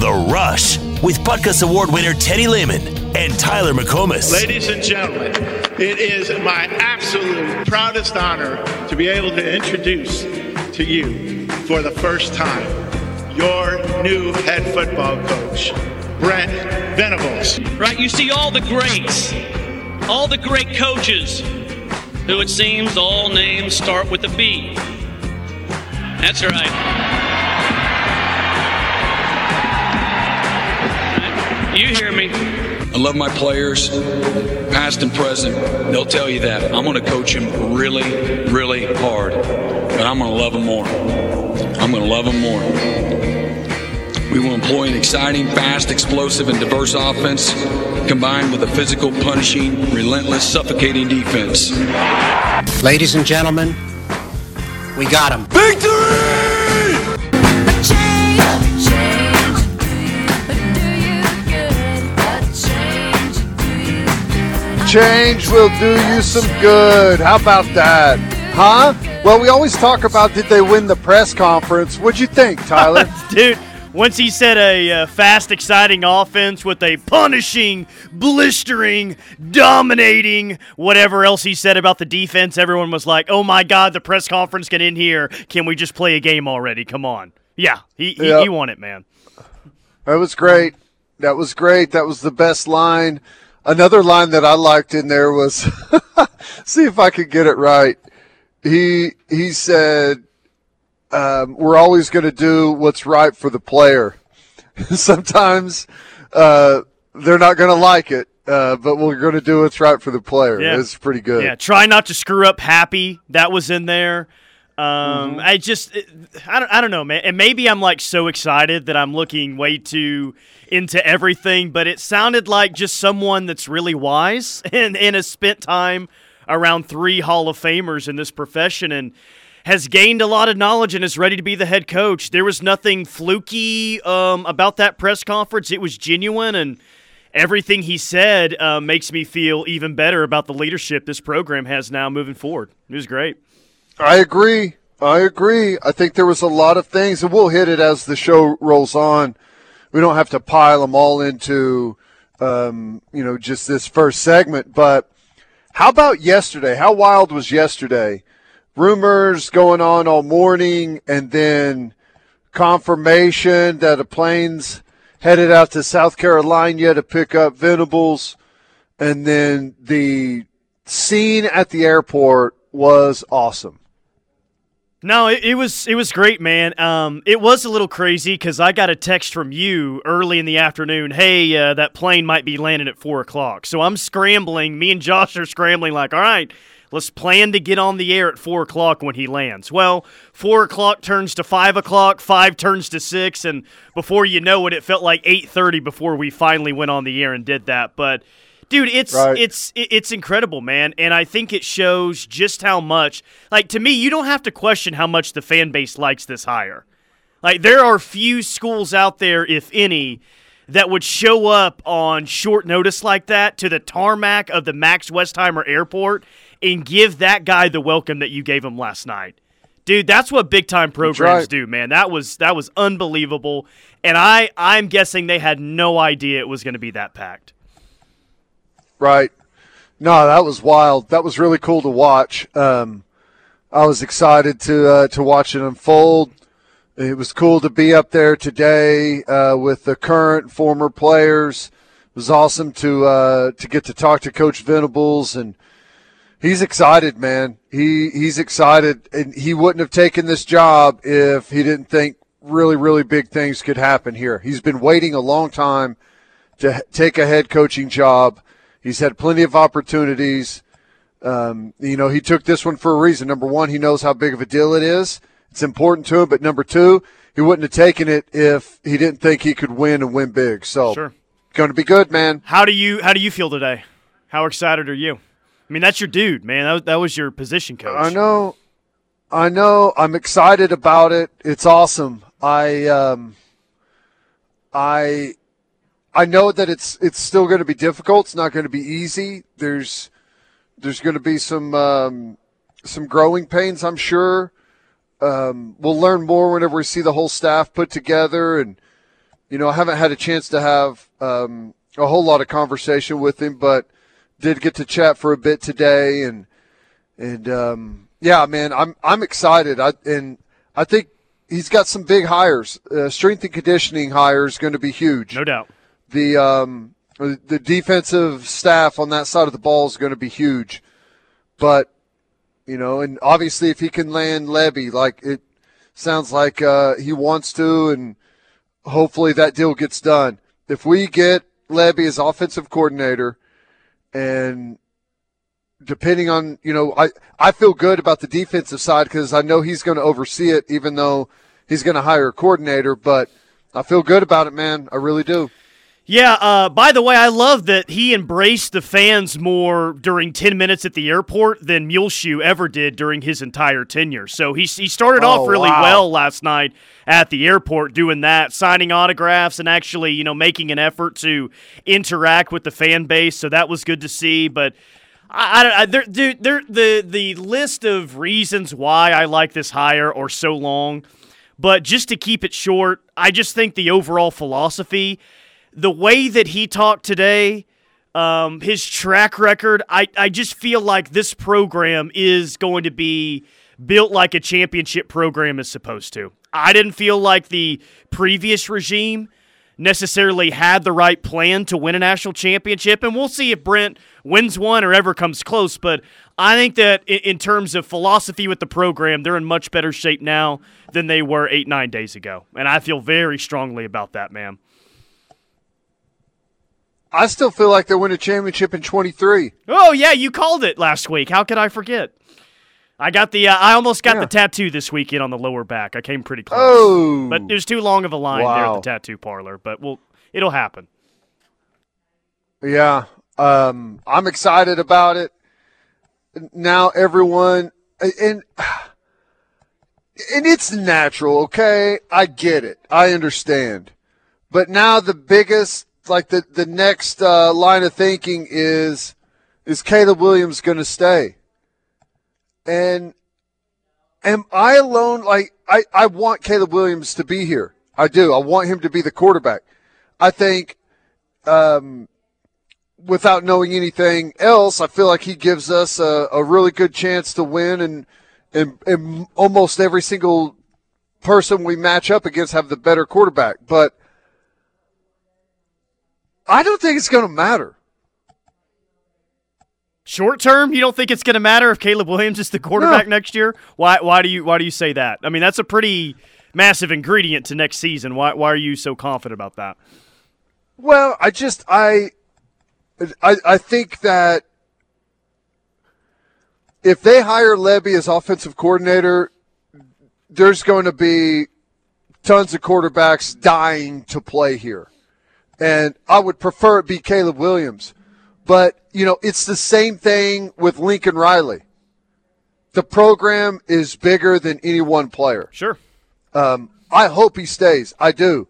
The Rush with Butkus Award winner Teddy Lehman and Tyler McComas. Ladies and gentlemen, it is my absolute proudest honor to be able to introduce to you for the first time your new head football coach, Brent Venables. Right, you see all the greats, all the great coaches who it seems all names start with a B. That's right. You hear me. I love my players, past and present. They'll tell you that. I'm going to coach them really, really hard, but I'm going to love them more. I'm going to love them more. We will employ an exciting, fast, explosive, and diverse offense combined with a physical, punishing, relentless, suffocating defense. Ladies and gentlemen, we got him. Victory! Change will do you some good. How about that? Huh? Well, we always talk about did they win the press conference. What'd you think, Tyler? Dude, once he said a uh, fast, exciting offense with a punishing, blistering, dominating, whatever else he said about the defense, everyone was like, oh my God, the press conference get in here. Can we just play a game already? Come on. Yeah, he, he, yep. he won it, man. That was great. That was great. That was the best line. Another line that I liked in there was, see if I could get it right. He he said, um, "We're always going to do what's right for the player. Sometimes uh, they're not going to like it, uh, but we're going to do what's right for the player." Yeah. It's pretty good. Yeah, try not to screw up. Happy that was in there. Um, mm-hmm. I just, I don't, I don't know, man. And maybe I'm like so excited that I'm looking way too into everything, but it sounded like just someone that's really wise and, and has spent time around three Hall of Famers in this profession and has gained a lot of knowledge and is ready to be the head coach. There was nothing fluky um, about that press conference. It was genuine, and everything he said uh, makes me feel even better about the leadership this program has now moving forward. It was great. I agree. I agree. I think there was a lot of things, and we'll hit it as the show rolls on. We don't have to pile them all into, um, you know, just this first segment. But how about yesterday? How wild was yesterday? Rumors going on all morning, and then confirmation that a plane's headed out to South Carolina to pick up Venables, and then the scene at the airport was awesome. No, it, it, was it was great, man. Um, it was a little crazy because I got a text from you early in the afternoon. Hey, uh, that plane might be landing at four o'clock. So I'm scrambling. Me and Josh are scrambling. Like, all right, let's plan to get on the air at four o'clock when he lands. Well, four o'clock turns to five o'clock. Five turns to six, and before you know it, it felt like eight thirty before we finally went on the air and did that. But dude it's right. it's it's incredible man. And i think it shows just how much like to me you don't have to question how much the fan base likes this hire. Like there are few schools out there if any that would show up on short notice like that to the tarmac of the max westheimer airport and give that guy the welcome that you gave him last night. Dude that's what big time programs right. do man. That was that was unbelievable. And i i'm guessing they had no idea it was going to be that packed Right. No, that was wild. That was really cool to watch. Um, I was excited to uh, to watch it unfold. It was cool to be up there today uh, with the current former players. It was awesome to uh, to get to talk to Coach Venables, and he's excited, man. He he's excited, and he wouldn't have taken this job if he didn't think really really big things could happen here. He's been waiting a long time to take a head coaching job He's had plenty of opportunities. Um, you know, he took this one for a reason. Number one, he knows how big of a deal it is. It's important to him. But number two, he wouldn't have taken it if he didn't think he could win and win big. So, sure. going to be good, man. How do you How do you feel today? How excited are you? I mean, that's your dude, man. That, that was your position coach. I know. I know. I'm excited about it. It's awesome. I um, I I know that it's it's still going to be difficult. It's not going to be easy. There's there's going to be some um, some growing pains, I'm sure. Um, we'll learn more whenever we see the whole staff put together and you know, I haven't had a chance to have um, a whole lot of conversation with him, but did get to chat for a bit today, and and um, yeah, man, I'm I'm excited. I and I think he's got some big hires. Uh, strength and conditioning hire is going to be huge. No doubt. The um, the defensive staff on that side of the ball is going to be huge, but you know, and obviously if he can land Lebby, like it sounds like uh, he wants to, and hopefully that deal gets done. If we get Lebby as offensive coordinator, and depending on you know, I I feel good about the defensive side because I know he's going to oversee it, even though he's going to hire a coordinator. But I feel good about it, man. I really do. Yeah, uh, by the way, I love that he embraced the fans more during 10 minutes at the airport than Muleshoe ever did during his entire tenure. So he, he started oh, off really wow. well last night at the airport doing that, signing autographs and actually, you know, making an effort to interact with the fan base. So that was good to see. But I, I, I there, dude, there, the, the list of reasons why I like this hire are so long. But just to keep it short, I just think the overall philosophy – the way that he talked today, um, his track record, I, I just feel like this program is going to be built like a championship program is supposed to. I didn't feel like the previous regime necessarily had the right plan to win a national championship, and we'll see if Brent wins one or ever comes close. But I think that in terms of philosophy with the program, they're in much better shape now than they were eight, nine days ago. And I feel very strongly about that, man. I still feel like they win a championship in 23. Oh yeah, you called it last week. How could I forget? I got the. Uh, I almost got yeah. the tattoo this weekend on the lower back. I came pretty close. Oh, but there's too long of a line wow. there at the tattoo parlor. But we'll, it'll happen. Yeah, um, I'm excited about it. Now everyone and and it's natural. Okay, I get it. I understand. But now the biggest like the the next uh, line of thinking is is Caleb Williams going to stay? And am I alone? Like I I want Caleb Williams to be here. I do. I want him to be the quarterback. I think, um, without knowing anything else, I feel like he gives us a, a really good chance to win, and, and and almost every single person we match up against have the better quarterback. But I don't think it's going to matter. Short term, you don't think it's going to matter if Caleb Williams is the quarterback no. next year? Why? Why do you? Why do you say that? I mean, that's a pretty massive ingredient to next season. Why? Why are you so confident about that? Well, I just I, I, I think that if they hire Lebby as offensive coordinator, there's going to be tons of quarterbacks dying to play here and I would prefer it be Caleb Williams. But, you know, it's the same thing with Lincoln Riley. The program is bigger than any one player. Sure. Um, I hope he stays. I do.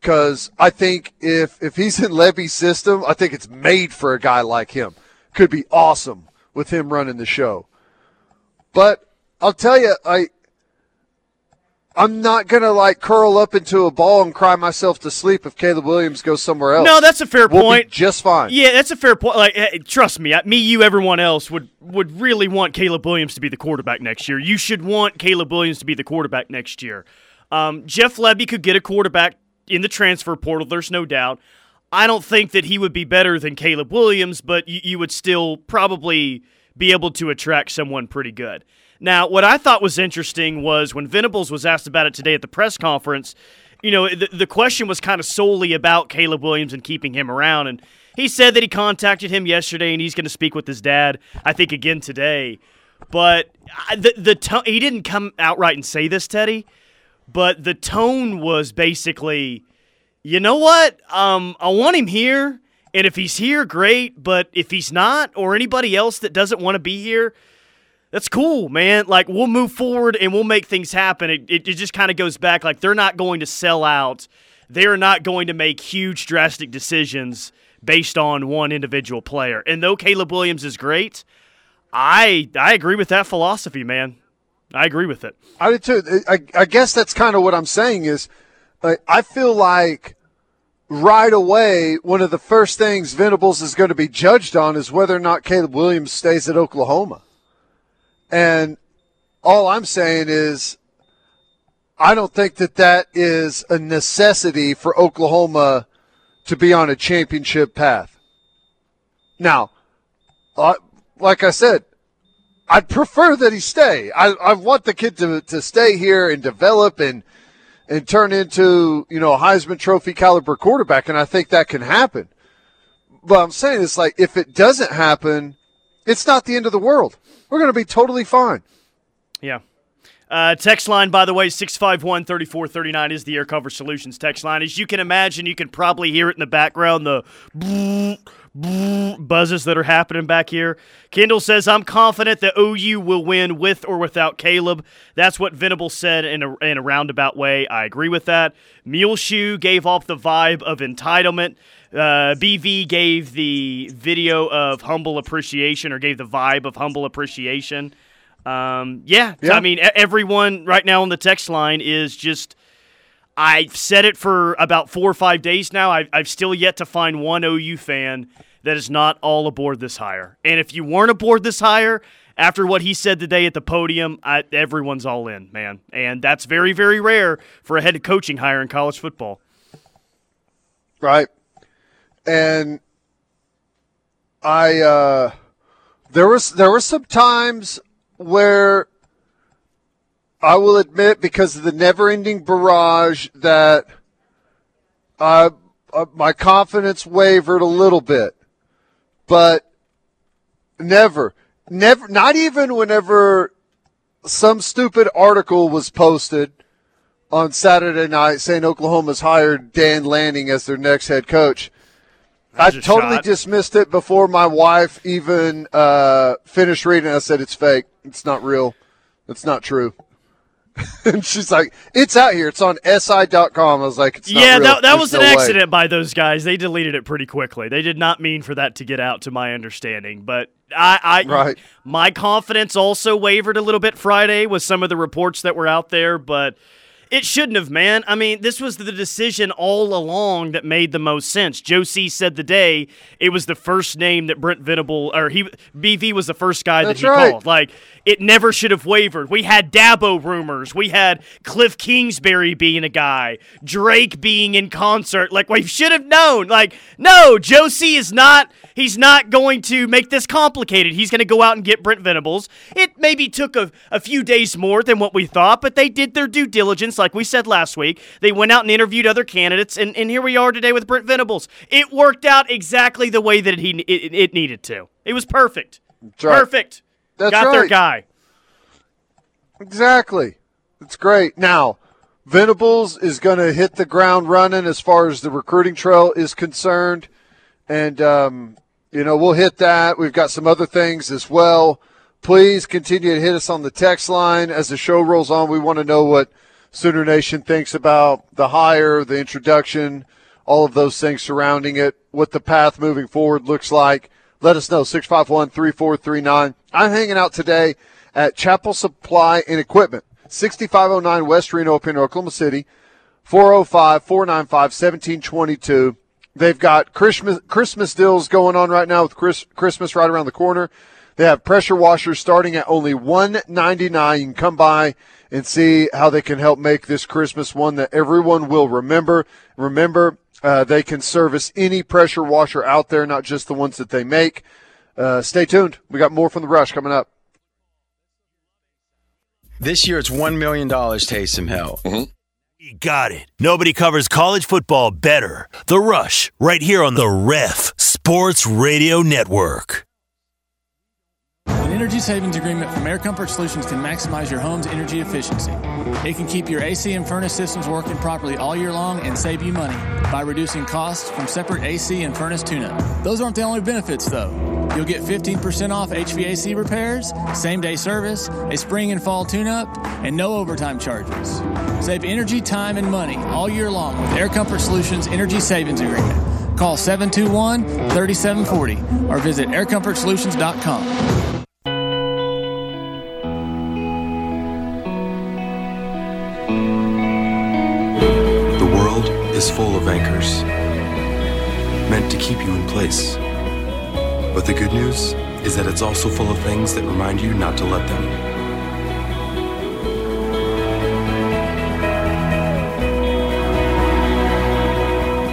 Because I think if, if he's in Lebby's system, I think it's made for a guy like him. Could be awesome with him running the show. But I'll tell you, I I'm not gonna like curl up into a ball and cry myself to sleep if Caleb Williams goes somewhere else. No, that's a fair we'll point. just fine. Yeah, that's a fair point. Like, trust me, me, you, everyone else would would really want Caleb Williams to be the quarterback next year. You should want Caleb Williams to be the quarterback next year. Um, Jeff Lebby could get a quarterback in the transfer portal. There's no doubt. I don't think that he would be better than Caleb Williams, but you, you would still probably be able to attract someone pretty good. Now, what I thought was interesting was when Venables was asked about it today at the press conference, you know, the, the question was kind of solely about Caleb Williams and keeping him around. And he said that he contacted him yesterday and he's going to speak with his dad, I think, again today. But the, the he didn't come outright and say this, Teddy, but the tone was basically, you know what? Um, I want him here. And if he's here, great. But if he's not, or anybody else that doesn't want to be here, that's cool, man. Like we'll move forward and we'll make things happen. It, it, it just kind of goes back like they're not going to sell out. They're not going to make huge drastic decisions based on one individual player. And though Caleb Williams is great, I I agree with that philosophy, man. I agree with it. I do too. I, I guess that's kind of what I'm saying is, I feel like right away, one of the first things Venables is going to be judged on is whether or not Caleb Williams stays at Oklahoma. And all I'm saying is, I don't think that that is a necessity for Oklahoma to be on a championship path. Now, uh, like I said, I'd prefer that he stay. I, I want the kid to, to stay here and develop and and turn into, you know, a Heisman Trophy caliber quarterback, and I think that can happen. But I'm saying it's like if it doesn't happen, it's not the end of the world. We're going to be totally fine. Yeah. Uh, text line, by the way, 651 3439 is the Air Comfort Solutions text line. As you can imagine, you can probably hear it in the background the buzzes that are happening back here. Kendall says, I'm confident that OU will win with or without Caleb. That's what Venable said in a, in a roundabout way. I agree with that. Muleshoe gave off the vibe of entitlement. Uh, BV gave the video of humble appreciation or gave the vibe of humble appreciation. Um, yeah, yeah, I mean, everyone right now on the text line is just. I've said it for about four or five days now. I've, I've still yet to find one OU fan that is not all aboard this hire. And if you weren't aboard this hire after what he said today at the podium, I, everyone's all in, man. And that's very, very rare for a head coaching hire in college football. Right. And I, uh, there was there were some times where I will admit, because of the never-ending barrage, that uh, uh, my confidence wavered a little bit but never, never, not even whenever some stupid article was posted on Saturday night saying Oklahoma's hired Dan Lanning as their next head coach. I totally shot. dismissed it before my wife even uh, finished reading. It. I said it's fake. It's not real. It's not true. and she's like, "It's out here. It's on si.com." I was like, "Yeah, that, that was no an accident by those guys. They deleted it pretty quickly. They did not mean for that to get out, to my understanding. But I, I right. my confidence also wavered a little bit Friday with some of the reports that were out there, but." It shouldn't have, man. I mean, this was the decision all along that made the most sense. Joe C said the day it was the first name that Brent Venable or he BV was the first guy That's that he right. called. Like it never should have wavered. We had Dabo rumors. We had Cliff Kingsbury being a guy, Drake being in concert. Like we should have known. Like no, Joe C is not. He's not going to make this complicated. He's going to go out and get Brent Venables. It maybe took a, a few days more than what we thought, but they did their due diligence, like we said last week. They went out and interviewed other candidates, and, and here we are today with Brent Venables. It worked out exactly the way that he it, it needed to. It was perfect. Right. Perfect. That's Got right. their guy. Exactly. It's great. Now, Venables is going to hit the ground running as far as the recruiting trail is concerned. And, um, you know, we'll hit that. We've got some other things as well. Please continue to hit us on the text line as the show rolls on. We want to know what Sooner Nation thinks about the hire, the introduction, all of those things surrounding it, what the path moving forward looks like. Let us know, 651 3439. I'm hanging out today at Chapel Supply and Equipment, 6509 West Reno up in Oklahoma City, 405 495 1722. They've got Christmas, Christmas deals going on right now with Chris, Christmas right around the corner. They have pressure washers starting at only 199. You can come by and see how they can help make this Christmas one that everyone will remember. Remember, uh, they can service any pressure washer out there, not just the ones that they make. Uh, stay tuned. We got more from the rush coming up. This year it's $1 million, Taysom Hill. Mm-hmm. You got it. Nobody covers college football better. The Rush, right here on the Ref Sports Radio Network. An energy savings agreement from Air Comfort Solutions can maximize your home's energy efficiency. It can keep your AC and furnace systems working properly all year long and save you money by reducing costs from separate AC and furnace tune-up. Those aren't the only benefits, though. You'll get 15% off HVAC repairs, same day service, a spring and fall tune-up, and no overtime charges. Save energy, time, and money all year long with Air Comfort Solutions Energy Savings Agreement. Call 721 3740 or visit aircomfortsolutions.com. is full of anchors meant to keep you in place. But the good news is that it's also full of things that remind you not to let them.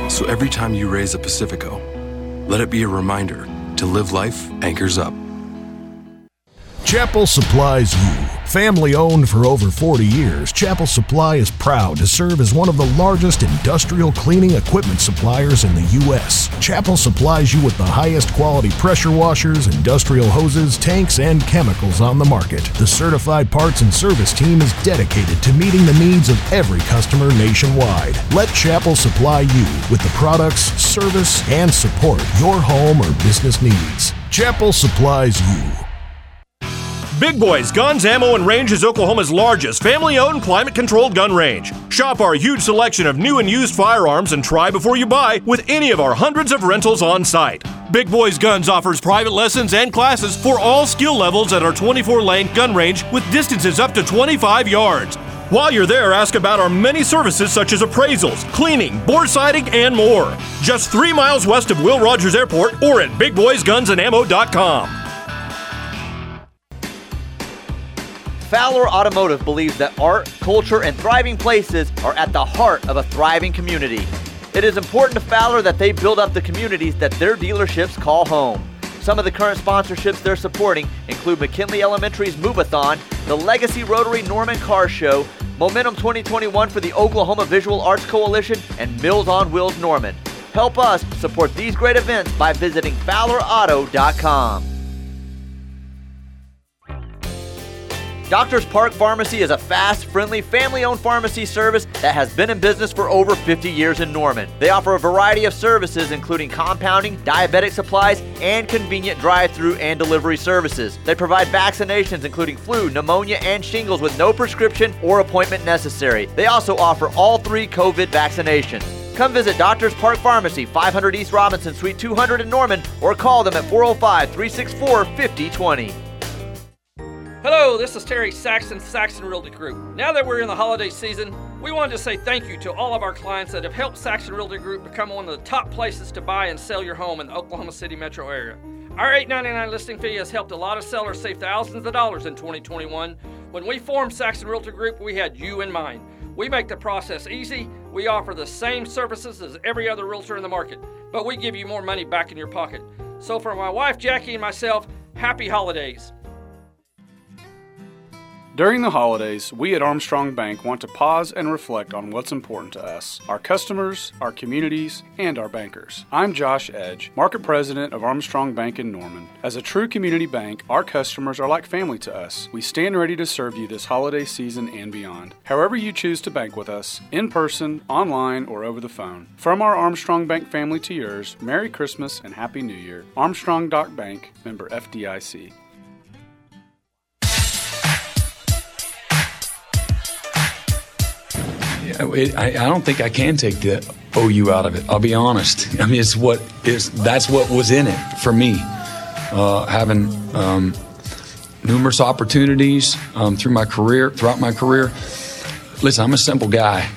So every time you raise a Pacifico, let it be a reminder to live life anchors up. Chapel supplies you Family owned for over 40 years, Chapel Supply is proud to serve as one of the largest industrial cleaning equipment suppliers in the U.S. Chapel supplies you with the highest quality pressure washers, industrial hoses, tanks, and chemicals on the market. The certified parts and service team is dedicated to meeting the needs of every customer nationwide. Let Chapel supply you with the products, service, and support your home or business needs. Chapel supplies you. Big Boys Guns, Ammo, and Range is Oklahoma's largest family owned, climate controlled gun range. Shop our huge selection of new and used firearms and try before you buy with any of our hundreds of rentals on site. Big Boys Guns offers private lessons and classes for all skill levels at our 24 lane gun range with distances up to 25 yards. While you're there, ask about our many services such as appraisals, cleaning, bore sighting, and more. Just three miles west of Will Rogers Airport or at BigBoysGunsAndAmmo.com. Fowler Automotive believes that art, culture, and thriving places are at the heart of a thriving community. It is important to Fowler that they build up the communities that their dealerships call home. Some of the current sponsorships they're supporting include McKinley Elementary's Move-a-thon, the Legacy Rotary Norman Car Show, Momentum 2021 for the Oklahoma Visual Arts Coalition, and Meals on Wheels Norman. Help us support these great events by visiting FowlerAuto.com. Doctors Park Pharmacy is a fast, friendly, family owned pharmacy service that has been in business for over 50 years in Norman. They offer a variety of services, including compounding, diabetic supplies, and convenient drive through and delivery services. They provide vaccinations, including flu, pneumonia, and shingles, with no prescription or appointment necessary. They also offer all three COVID vaccinations. Come visit Doctors Park Pharmacy, 500 East Robinson, Suite 200 in Norman, or call them at 405 364 5020. Hello, this is Terry Saxon, Saxon Realty Group. Now that we're in the holiday season, we wanted to say thank you to all of our clients that have helped Saxon Realty Group become one of the top places to buy and sell your home in the Oklahoma City metro area. Our $8.99 listing fee has helped a lot of sellers save thousands of dollars in 2021. When we formed Saxon Realty Group, we had you in mind. We make the process easy. We offer the same services as every other realtor in the market, but we give you more money back in your pocket. So for my wife Jackie and myself, happy holidays. During the holidays, we at Armstrong Bank want to pause and reflect on what's important to us our customers, our communities, and our bankers. I'm Josh Edge, Market President of Armstrong Bank in Norman. As a true community bank, our customers are like family to us. We stand ready to serve you this holiday season and beyond. However, you choose to bank with us, in person, online, or over the phone. From our Armstrong Bank family to yours, Merry Christmas and Happy New Year. Armstrong Bank, member FDIC. I, I don't think I can take the OU out of it. I'll be honest. I mean, it's what is that's what was in it for me. Uh, having um, numerous opportunities um, through my career, throughout my career. Listen, I'm a simple guy.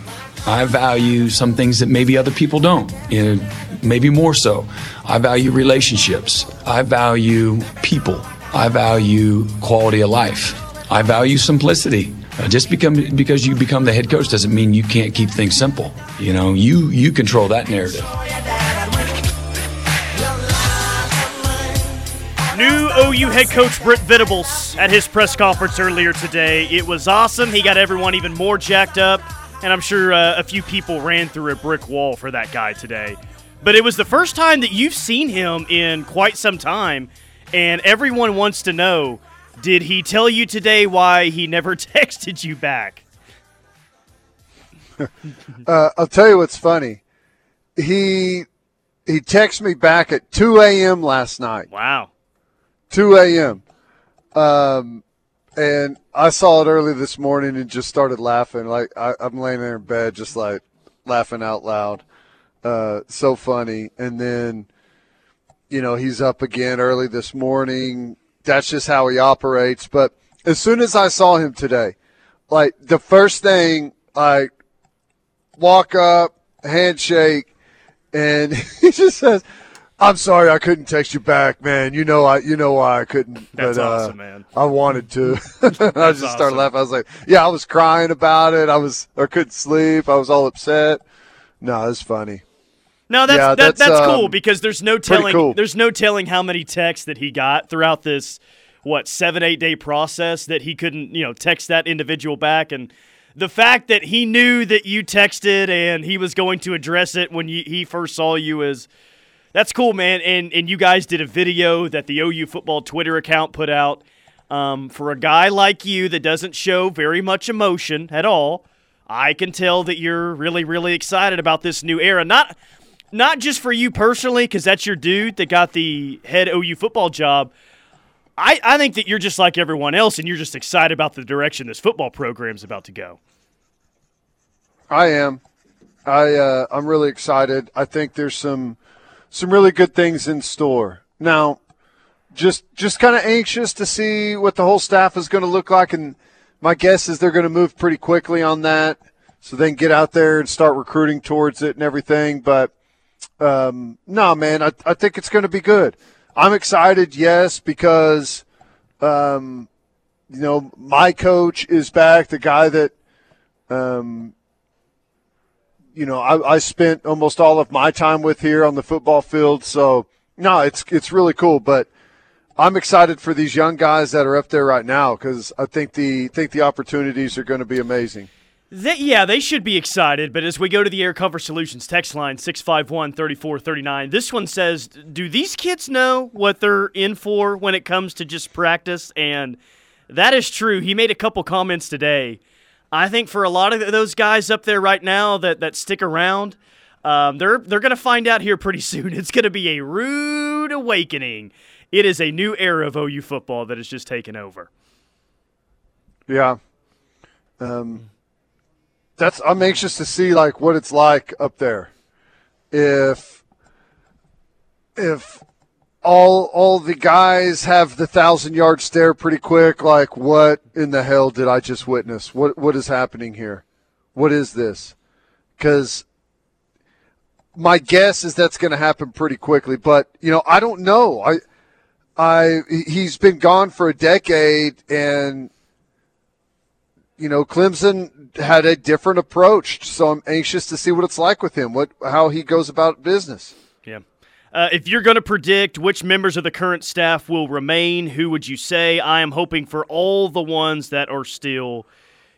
I value some things that maybe other people don't. Know, maybe more so. I value relationships. I value people. I value quality of life. I value simplicity. Uh, just become because you become the head coach doesn't mean you can't keep things simple. You know, you you control that narrative. New OU head coach Brent Venables at his press conference earlier today. It was awesome. He got everyone even more jacked up, and I'm sure uh, a few people ran through a brick wall for that guy today. But it was the first time that you've seen him in quite some time, and everyone wants to know did he tell you today why he never texted you back? uh, I'll tell you what's funny. He he texted me back at 2 a.m. last night. Wow. 2 a.m. Um, and I saw it early this morning and just started laughing. Like I, am laying there in bed, just like laughing out loud. Uh, so funny. And then, you know, he's up again early this morning that's just how he operates. But as soon as I saw him today, like the first thing, I walk up, handshake, and he just says, I'm sorry I couldn't text you back, man. You know I you know why I couldn't. That's but, uh, awesome, man. I wanted to. I just started laughing. I was like, yeah, I was crying about it. I was I couldn't sleep. I was all upset. No, it's funny. No, that's Yeah, that, that's, that's cool um, because there's no telling cool. there's no telling how many texts that he got throughout this what seven eight day process that he couldn't you know text that individual back and the fact that he knew that you texted and he was going to address it when you, he first saw you is that's cool, man. And and you guys did a video that the OU football Twitter account put out. Um, for a guy like you that doesn't show very much emotion at all, I can tell that you're really, really excited about this new era. Not not just for you personally, because that's your dude that got the head OU football job. I, I think that you're just like everyone else, and you're just excited about the direction this football program's about to go. I am. I uh, I'm really excited. I think there's some some really good things in store. Now, just just kind of anxious to see what the whole staff is going to look like, and my guess is they're going to move pretty quickly on that, so they can get out there and start recruiting towards it and everything. But um, no, man, I I think it's going to be good. I'm excited, yes, because um, you know my coach is back, the guy that um, you know, I, I spent almost all of my time with here on the football field. So no, it's it's really cool. But I'm excited for these young guys that are up there right now because I think the think the opportunities are going to be amazing. They, yeah, they should be excited. But as we go to the Air Comfort Solutions text line, 651 3439, this one says Do these kids know what they're in for when it comes to just practice? And that is true. He made a couple comments today. I think for a lot of those guys up there right now that, that stick around, um, they're they're going to find out here pretty soon. It's going to be a rude awakening. It is a new era of OU football that has just taken over. Yeah. Um, that's I'm anxious to see like what it's like up there. If if all all the guys have the thousand yard stare pretty quick, like what in the hell did I just witness? What what is happening here? What is this? Because my guess is that's going to happen pretty quickly, but you know I don't know. I I he's been gone for a decade and you know, Clemson had a different approach, so I'm anxious to see what it's like with him, what how he goes about business. Yeah. Uh, if you're going to predict which members of the current staff will remain, who would you say? I am hoping for all the ones that are still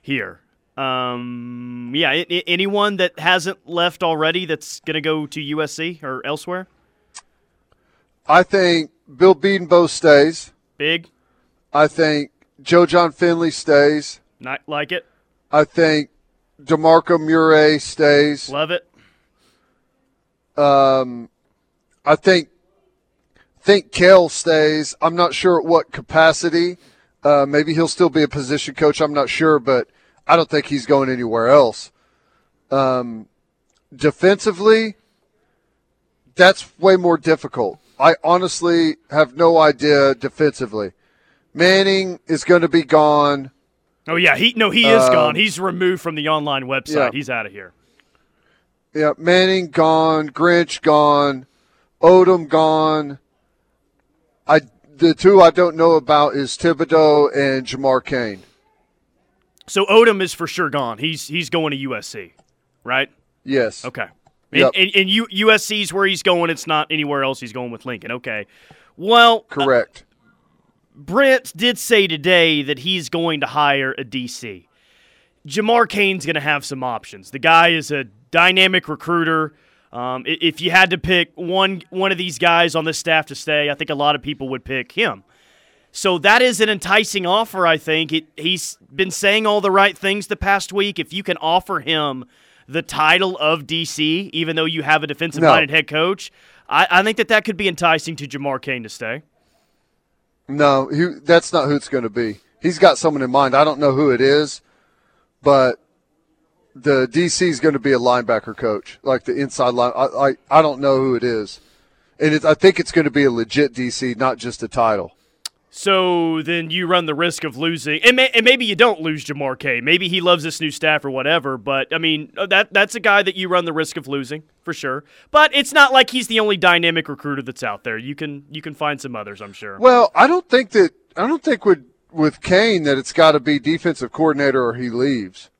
here. Um, yeah, I- I- anyone that hasn't left already that's going to go to USC or elsewhere? I think Bill Bedenbaugh stays. Big. I think Joe Jon Finley stays. Not like it. I think DeMarco Murray stays. Love it. Um, I think think Cale stays. I'm not sure at what capacity. Uh, maybe he'll still be a position coach. I'm not sure, but I don't think he's going anywhere else. Um, defensively, that's way more difficult. I honestly have no idea defensively. Manning is going to be gone. Oh yeah, he no, he is Um, gone. He's removed from the online website. yeah. He's out of here. Yeah, Manning gone, Grinch gone, Odom gone. I the two I don't know about is Thibodeaux and Jamar Cain. So Odom is for sure gone. He's he's going to USC, right? Yes. Okay. And, Yep. and, and U, USC's where he's going. It's not anywhere else. He's going with Lincoln. Okay. Well, uh, Correct. Brent did say today that he's going to hire a DC. Jamar Cain's going to have some options. The guy is a dynamic recruiter. Um, if you had to pick one one of these guys on this staff to stay, I think a lot of people would pick him. So that is an enticing offer. I think it, he's been saying all the right things the past week. If you can offer him the title of DC, even though you have a defensive-minded No. head coach, I, I think that that could be enticing to Jamar Cain to stay. No, he, that's not who it's going to be. He's got someone in mind. I don't know who it is, but the DC is going to be a linebacker coach, like the inside line. I I, I don't know who it is, and it, I think it's going to be a legit DC, not just a title. So then you run the risk of losing, and, may, and, maybe you don't lose Jamar K. Maybe he loves this new staff or whatever. But I mean, uh, that that's a guy that you run the risk of losing for sure. But it's not like he's the only dynamic recruiter that's out there. You can you can find some others, I'm sure. Well, I don't think that I don't think with with Cain that it's got to be defensive coordinator or he leaves.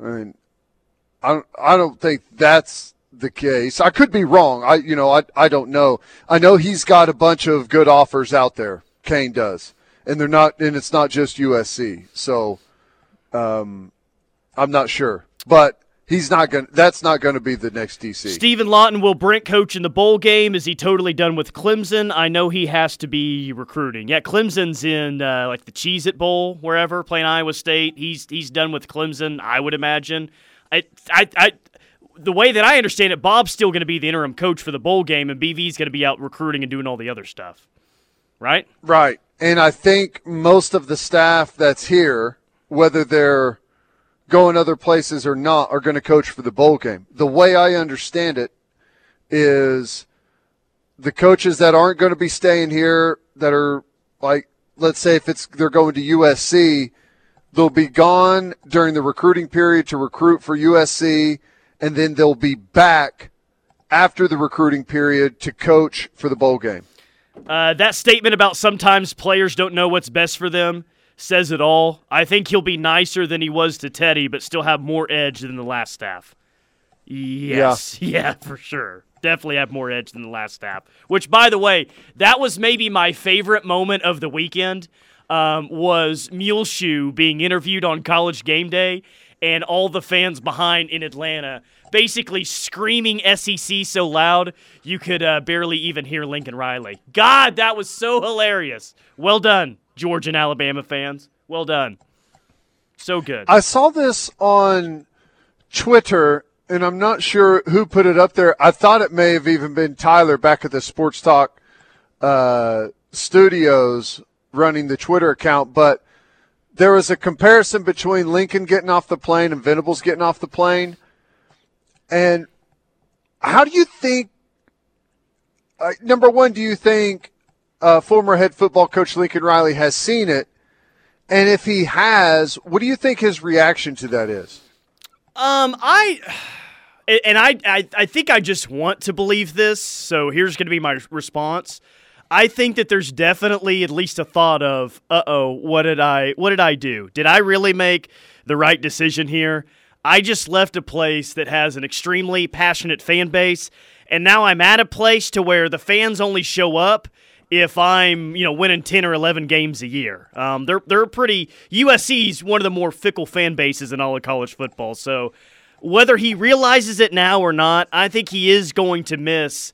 I mean, I don't, I don't think that's the case. I could be wrong. I you know I I don't know. I know he's got a bunch of good offers out there. Cain does, and they're not, and it's not just USC. So, um, I'm not sure, but he's not going. That's not going to be the next DC. Stephen Lawton will Brent coach in the bowl game. Is he totally done with Clemson? I know he has to be recruiting. Yeah, Clemson's in uh, like the Cheez It Bowl, wherever playing Iowa State. He's he's done with Clemson. I would imagine. I I. I the way that I understand it, Bob's still going to be the interim coach for the bowl game, and BV's going to be out recruiting and doing all the other stuff right? Right. And I think most of the staff that's here, whether they're going other places or not, are going to coach for the bowl game. The way I understand it is the coaches that aren't going to be staying here that are like let's say if it's they're going to USC, they'll be gone during the recruiting period to recruit for USC and then they'll be back after the recruiting period to coach for the bowl game. Uh, that statement about sometimes players don't know what's best for them says it all. I think he'll be nicer than he was to Teddy, but still have more edge than the last staff. Yes, yeah, yeah for sure. Definitely have more edge than the last staff. Which, by the way, that was maybe my favorite moment of the weekend. Um, was Muleshoe being interviewed on College Game Day, and all the fans behind in Atlanta basically screaming SEC so loud you could uh, barely even hear Lincoln Riley. God, that was so hilarious. Well done, Georgia and Alabama fans. Well done. So good. I saw this on Twitter, and I'm not sure who put it up there. I thought it may have even been Tyler back at the Sports Talk uh, studios running the Twitter account, but there was a comparison between Lincoln getting off the plane and Venables getting off the plane. And how do you think? Uh, number one, do you think uh, former head football coach Lincoln Riley has seen it? And if he has, what do you think his reaction to that is? Um, I and I, I, I think I just want to believe this. So here's going to be my response. I think that there's definitely at least a thought of, uh oh, what did I, what did I do? Did I really make the right decision here? I just left a place that has an extremely passionate fan base, and now I'm at a place to where the fans only show up if I'm, you know, winning 10 or 11 games a year. Um, they're they're pretty USC's one of the more fickle fan bases in all of college football. So whether he realizes it now or not, I think he is going to miss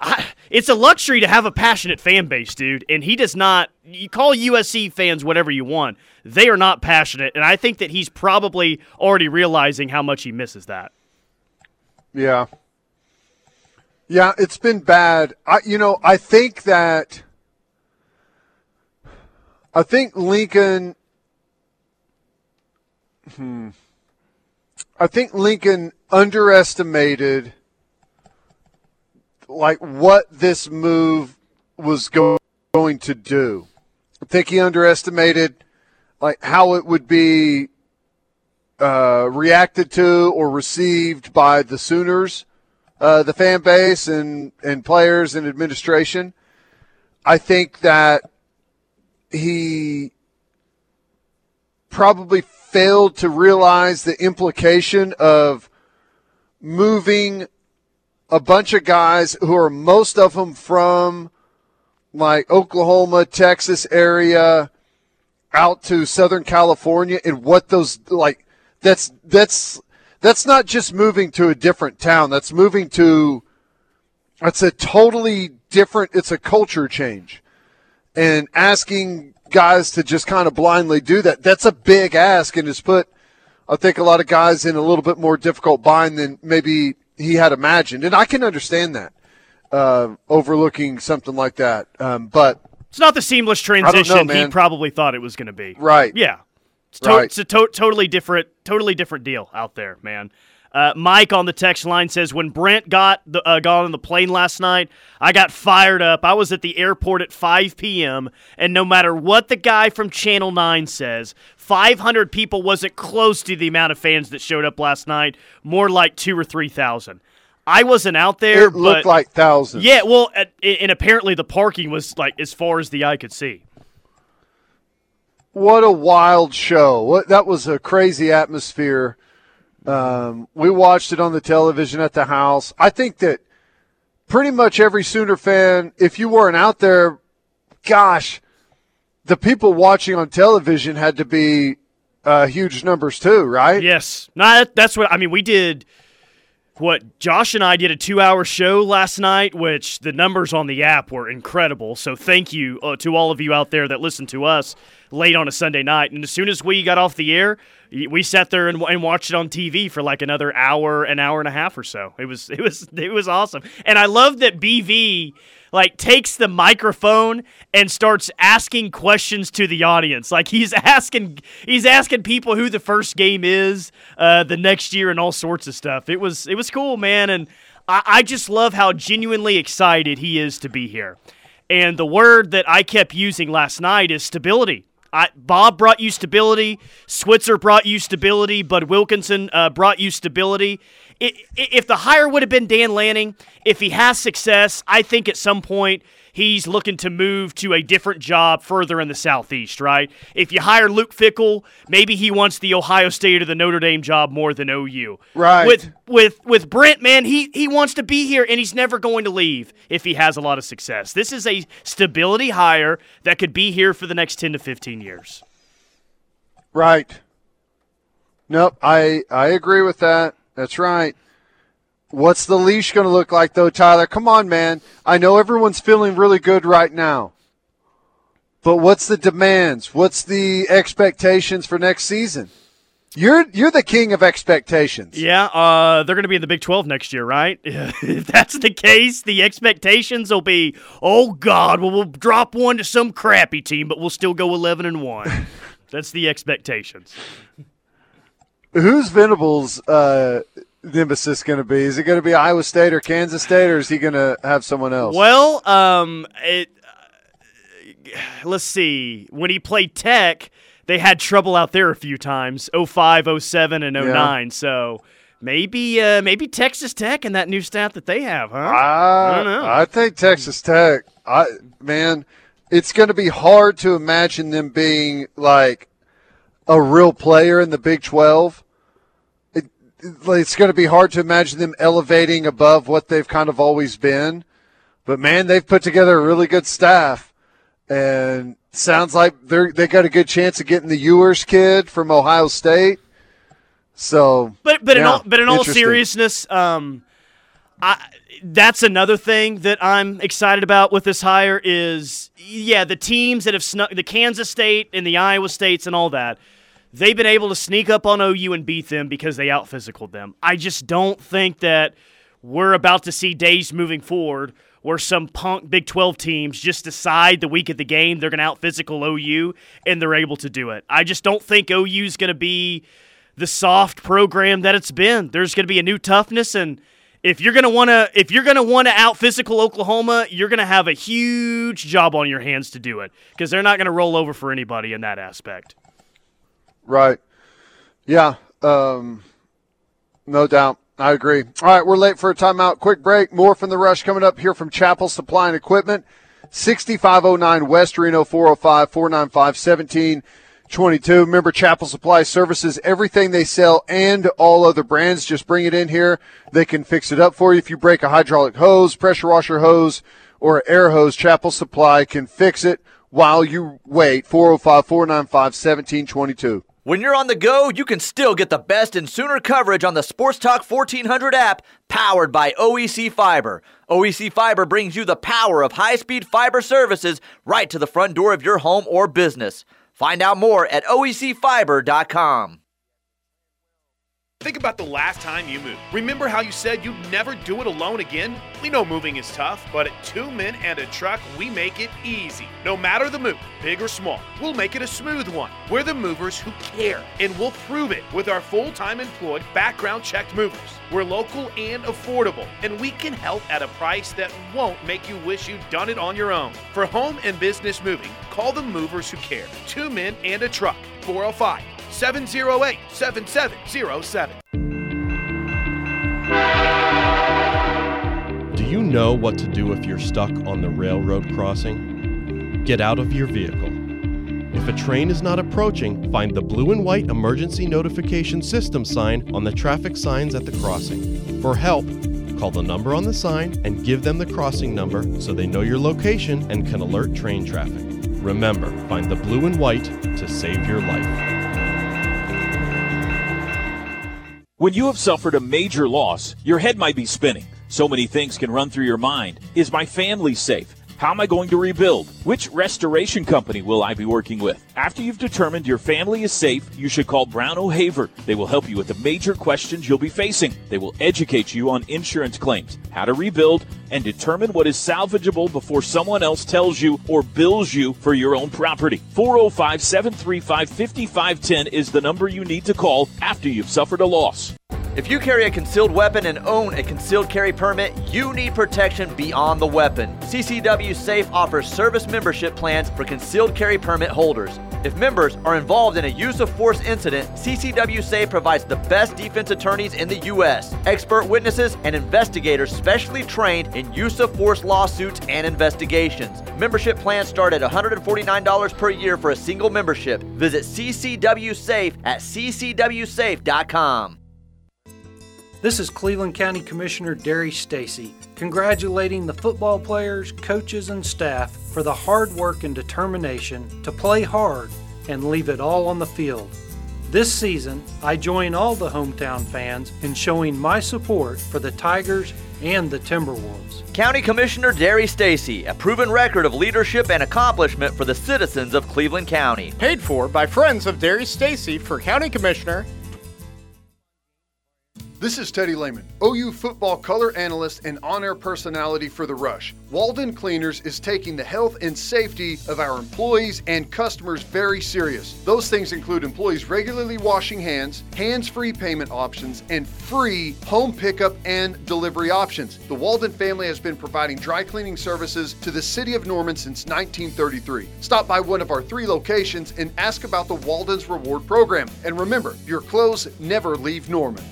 I, it's a luxury to have a passionate fan base, dude. And he does not. You call USC fans whatever you want. They are not passionate, and I think that he's probably already realizing how much he misses that. Yeah. Yeah, it's been bad. I, you know, I think that. I think Lincoln. Hmm. I think Lincoln underestimated like what this move was go- going to do. I think he underestimated like how it would be uh, reacted to or received by the Sooners, uh, the fan base and and players and administration. I think that he probably failed to realize the implication of moving a bunch of guys who are most of them from like Oklahoma, Texas area out to Southern California and what those like that's that's that's not just moving to a different town. That's moving to it's a totally different it's a culture change. And asking guys to just kind of blindly do that, that's a big ask and has put I think a lot of guys in a little bit more difficult bind than maybe he had imagined, and I can understand that uh, overlooking something like that. Um, but it's not the seamless transition know, he probably thought it was going to be. Right. Yeah. It's, to- right. it's a to- totally different, totally different deal out there, man. Uh, Mike on the text line says when Brent got the, uh, got on the plane last night, I got fired up. I was at the airport at 5 p.m. and no matter what the guy from Channel 9 says, 500 people wasn't close to the amount of fans that showed up last night. More like two or three thousand. I wasn't out there. It looked but, like thousands. Yeah, well, and apparently the parking was like as far as the eye could see. What a wild show! What that was a crazy atmosphere. Um, we watched it on the television at the house. I think that pretty much every Sooner fan, if you weren't out there, gosh, the people watching on television had to be uh, huge numbers too, right? Yes. No, that's what I mean. We did what Josh and I did a two hour show last night, which the numbers on the app were incredible. So thank you uh, to all of you out there that listened to us late on a Sunday night. And as soon as we got off the air, we sat there and, and, watched it on TV for like another hour, an hour and a half or so. It was it was it was awesome, and I love that BV like takes the microphone and starts asking questions to the audience. Like he's asking he's asking people who the first game is uh, the next year and all sorts of stuff. It was it was cool, man, and I, I just love how genuinely excited he is to be here. And the word that I kept using last night is stability. I, Bob brought you stability. Switzer brought you stability. Bud Wilkinson uh, brought you stability. If the hire would have been Dan Lanning, if he has success, I think at some point he's looking to move to a different job further in the southeast. Right? If you hire Luke Fickell, maybe he wants the Ohio State or the Notre Dame job more than OU. Right. With with with Brent, man, he he wants to be here and he's never going to leave if he has a lot of success. This is a stability hire that could be here for the next ten to fifteen years. Right. Nope, I I agree with that. That's right. What's the leash going to look like, though, Tyler? Come on, man. I know everyone's feeling really good right now. But what's the demands? What's the expectations for next season? You're you're the king of expectations. Yeah, uh, they're going to be in the Big 12 next year, right? if that's the case, the expectations will be, oh God, well we'll drop one to some crappy team, but we'll still go 11 and one. that's the expectations. Who's Venables' uh, nemesis going to be? Is it going to be Iowa State or Kansas State, or is he going to have someone else? Well, um, it. Uh, let's see. When he played Tech, they had trouble out there a few times 05, 07, and 09. Yeah. So maybe uh, maybe Texas Tech and that new staff that they have, huh? I, I don't know. I think Texas Tech. I man, it's going to be hard to imagine them being like a real player in the Big 12, it, it's going to be hard to imagine them elevating above what they've kind of always been. But man, they've put together a really good staff, and sounds like they're they got a good chance of getting the Ewers kid from Ohio State. So, but but yeah, in all but in all seriousness, um, I that's another thing that I'm excited about with this hire is yeah the teams that have snuck the Kansas State and the Iowa States and all that they've been able to sneak up on OU and beat them because they out physicaled them. I just don't think that we're about to see days moving forward where some punk Big 12 teams just decide the week of the game they're going to out physical OU and they're able to do it. I just don't think OU is going to be the soft program that it's been. There's going to be a new toughness and if you're gonna want to if you're gonna want to out physical Oklahoma, you're gonna have a huge job on your hands to do it because they're not gonna roll over for anybody in that aspect. Right. Yeah. Um, no doubt. I agree. All right, we're late for a timeout. Quick break. More from the rush coming up here from Chapel Supply and Equipment, 6509 West Reno 405 495 1722. Remember, Chapel Supply services everything they sell and all other brands. Just bring it in here. They can fix it up for you. If you break a hydraulic hose, pressure washer hose, or air hose, Chapel Supply can fix it while you wait. 405 495 1722. When you're on the go, you can still get the best and sooner coverage on the Sports Talk 1400 app powered by OEC Fiber. OEC Fiber brings you the power of high speed fiber services right to the front door of your home or business. Find out more at OECFiber.com. Think about the last time you moved. Remember how you said you'd never do it alone again? We know moving is tough, but at Two Men and a Truck, we make it easy. No matter the move, big or small, we'll make it a smooth one. We're the movers who care, and we'll prove it with our full time employed, background checked movers. We're local and affordable, and we can help at a price that won't make you wish you'd done it on your own. For home and business moving, call the movers who care. Two Men and a Truck, 405 708 7707. Do you know what to do if you're stuck on the railroad crossing? Get out of your vehicle. If a train is not approaching, find the blue and white emergency notification system sign on the traffic signs at the crossing. For help, call the number on the sign and give them the crossing number so they know your location and can alert train traffic. Remember, find the blue and white to save your life. When you have suffered a major loss, your head might be spinning. So many things can run through your mind. Is my family safe? How am I going to rebuild? Which restoration company will I be working with? After you've determined your family is safe, you should call Brown O'Haver. They will help you with the major questions you'll be facing. They will educate you on insurance claims, how to rebuild, and determine what is salvageable before someone else tells you or bills you for your own property. 405 735 5510 is the number you need to call after you've suffered a loss. If you carry a concealed weapon and own a concealed carry permit, you need protection beyond the weapon. CCW Safe offers service membership plans for concealed carry permit holders. If members are involved in a use of force incident, CCW Safe provides the best defense attorneys in the U.S., expert witnesses, and investigators specially trained in use of force lawsuits and investigations. Membership plans start at $149 per year for a single membership. Visit CCW Safe at ccwsafe.com. This is Cleveland County Commissioner Darry Stacy, congratulating the football players, coaches, and staff for the hard work and determination to play hard and leave it all on the field. This season, I join all the hometown fans in showing my support for the Tigers and the Timberwolves. County Commissioner Darry Stacy, a proven record of leadership and accomplishment for the citizens of Cleveland County. Paid for by friends of Darry Stacy for County Commissioner This is Teddy Lehman, OU football color analyst and on air personality for The Rush. Walden Cleaners is taking the health and safety of our employees and customers very serious. Those things include employees regularly washing hands, hands free payment options, and free home pickup and delivery options. The Walden family has been providing dry cleaning services to the city of Norman since 1933. Stop by one of our three locations and ask about the Walden's Reward Program. And remember, your clothes never leave Norman.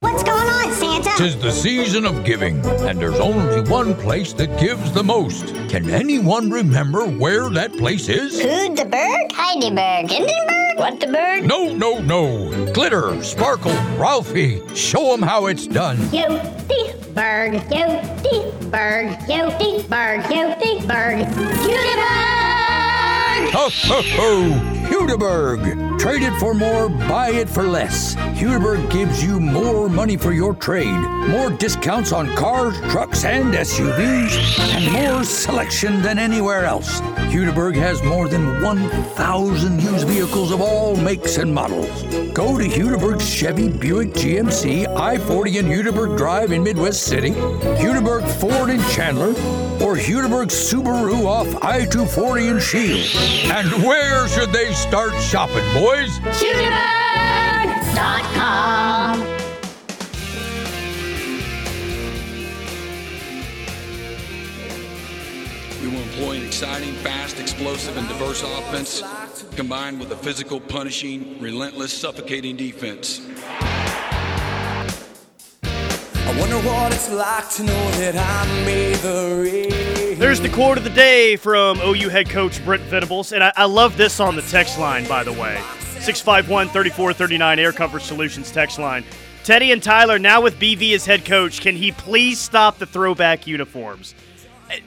What's going on, Santa? Tis the season of giving, and there's only one place that gives the most. Can anyone remember where that place is? Bird? Heidelberg. Hindenburg? What the bird? No, no, no. Glitter, sparkle, Ralphie. Show 'em how it's done. Yo, the bird. Yo, the bird. Yo, the bird. Yo, bird. Ho, ho, ho! Hudiburg. Trade it for more, buy it for less. Hudiburg gives you more money for your trade, more discounts on cars, trucks, and SUVs, and more selection than anywhere else. Hudiburg has more than 1,000 used vehicles of all makes and models. Go to Hudiburg's Chevy, Buick, GMC, I 40 and Hudiburg Drive in Midwest City, Hudiburg Ford in Chandler, or Hudiburg Subaru off I 240 in Shield. And where should they start shopping, boys? Hudiburg.com. We will employ an exciting, fast, explosive, and diverse offense combined with a physical, punishing, relentless, suffocating defense. I wonder what it's like to know that I made the There's the quote of the day from OU head coach Brent Venables. And I, I love this on the text line, by the way 651 3439 Air Comfort Solutions text line. Teddy and Tyler, now with BV as head coach, can he please stop the throwback uniforms?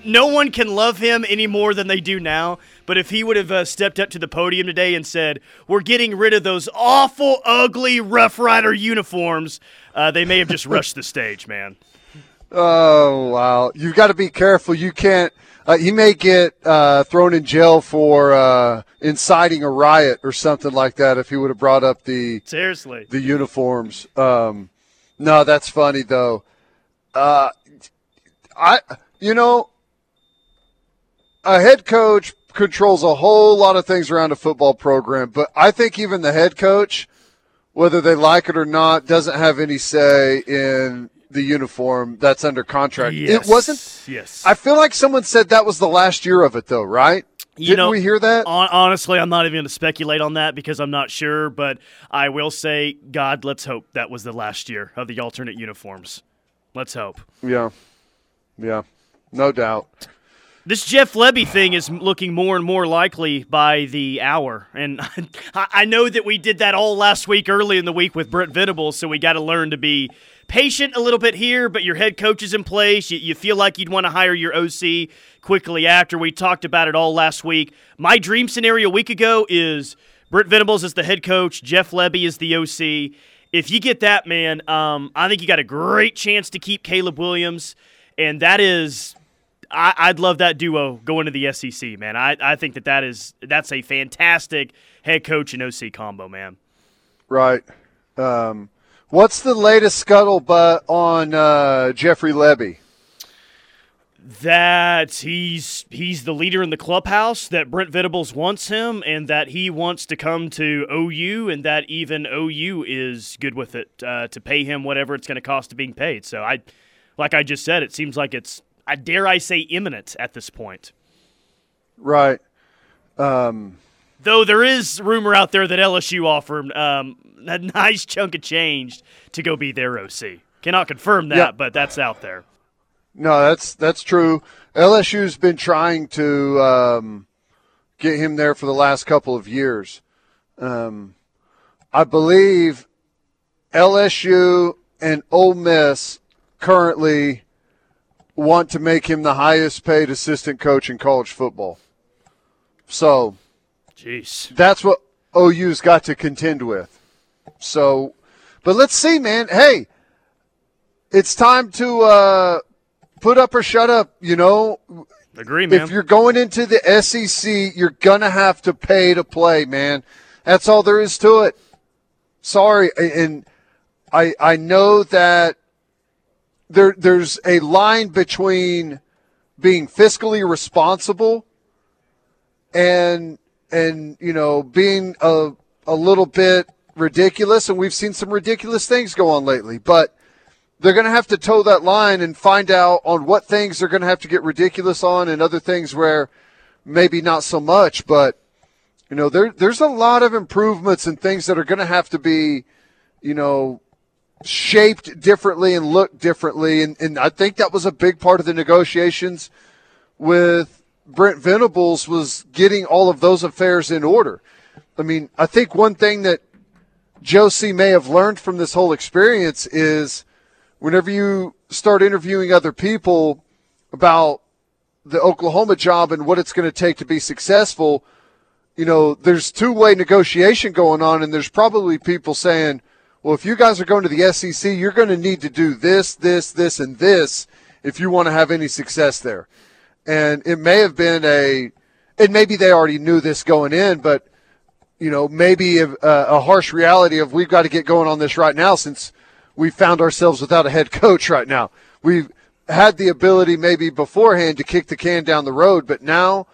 No one can love him any more than they do now. But if he would have uh, stepped up to the podium today and said, We're getting rid of those awful, ugly Rough Rider uniforms, uh, they may have just rushed the stage, man. Oh wow! You've got to be careful. You can't. Uh, he may get uh, thrown in jail for uh, inciting a riot or something like that if he would have brought up the seriously the uniforms. Um, no, that's funny though. Uh, I you know a head coach controls a whole lot of things around a football program, but I think even the head coach, whether they like it or not, doesn't have any say in the uniform that's under contract. Yes. It wasn't. Yes. I feel like someone said that was the last year of it, though, right? You Didn't know, we hear that? hon- honestly, I'm not even going to speculate on that because I'm not sure. But I will say, God, let's hope that was the last year of the alternate uniforms. Let's hope. Yeah, yeah, no doubt. This Jeff Lebby thing is looking more and more likely by the hour. And I I know that we did that all last week, early in the week with Brent Venables, so we got to learn to be patient a little bit here, but your head coach is in place. You, you feel like you'd want to hire your OC quickly after. We talked about it all last week. My dream scenario a week ago is Brent Venables is the head coach, Jeff Lebby is the OC. If you get that, man, um, I think you got a great chance to keep Caleb Williams, and that is I, I'd love that duo going to the SEC, man. I, I think that that is that's a fantastic head coach and OC combo, man. Right. Um, what's the latest scuttlebutt on uh, Jeffrey Lebby? That he's he's the leader in the clubhouse. That Brent Venables wants him, and that he wants to come to OU, and that even OU is good with it uh, to pay him whatever it's going to cost to being paid. So I, like I just said, it seems like it's I dare I say imminent at this point. Right. Um, Though there is rumor out there that LSU offered um, a nice chunk of change to go be their OC. Cannot confirm that, Yeah. but that's out there. No, that's that's true. LSU's been trying to um, get him there for the last couple of years. Um, I believe LSU and Ole Miss currently want to make him the highest paid assistant coach in college football. So, jeez, that's what OU's got to contend with. So, but let's see, man. Hey, it's time to uh, put up or shut up. You know, Agree, man. if you're going into the SEC, you're gonna have to pay to play, man. That's all there is to it. Sorry, and I I know that there there's a line between being fiscally responsible and and you know being a a little bit ridiculous and we've seen some ridiculous things go on lately. But they're going to have to toe that line and find out on what things they're going to have to get ridiculous on and other things where maybe not so much. But you know there there's a lot of improvements and things that are going to have to be you know shaped differently and look differently. And, and I think that was a big part of the negotiations with Brent Venables was getting all of those affairs in order. I mean, I think one thing that Joe C may have learned from this whole experience is whenever you start interviewing other people about the Oklahoma job and what it's going to take to be successful, you know, there's two way negotiation going on, and there's probably people saying, well, if you guys are going to the SEC, you're going to need to do this, this, this, and this if you want to have any success there. And it may have been a, and maybe they already knew this going in, but you know, maybe a, a harsh reality of we've got to get going on this right now since we found ourselves without a head coach right now. We've had the ability maybe beforehand to kick the can down the road, but now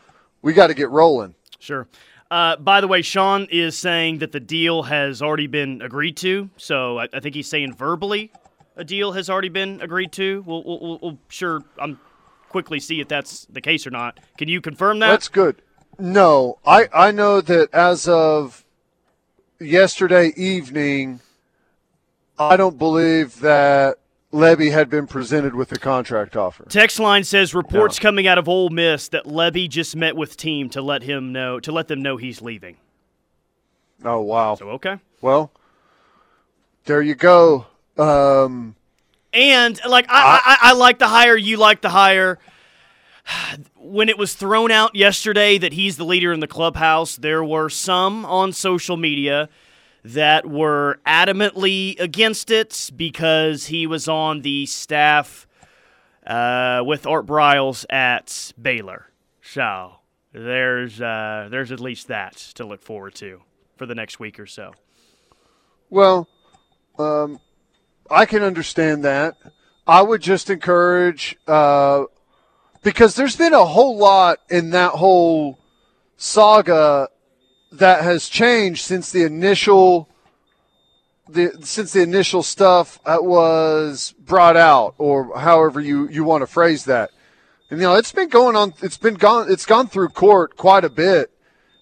we got to get rolling. Sure. Uh, by the way, Sean is saying that the deal has already been agreed to. So I, I think he's saying verbally a deal has already been agreed to. We'll, we'll, we'll, we'll sure I'm quickly see if that's the case or not. Can you confirm that? That's good. No, I, I know that as of yesterday evening, I don't believe that Lebby had been presented with a contract offer. Text line says reports coming out of Ole Miss that Lebby just met with team to let him know to let them know he's leaving. Oh wow. So okay. Well, there you go. Um, And like I, I, I like the hire, you like the hire. When it was thrown out yesterday that he's the leader in the clubhouse, there were some on social media that were adamantly against it because he was on the staff uh, with Art Briles at Baylor. So there's uh, there's at least that to look forward to for the next week or so. Well, um, I can understand that. I would just encourage uh, because there's been a whole lot in that whole saga that has changed since the initial the since the initial stuff was brought out, or however you you want to phrase that. And you know, it's been going on. It's been gone. It's gone through court quite a bit,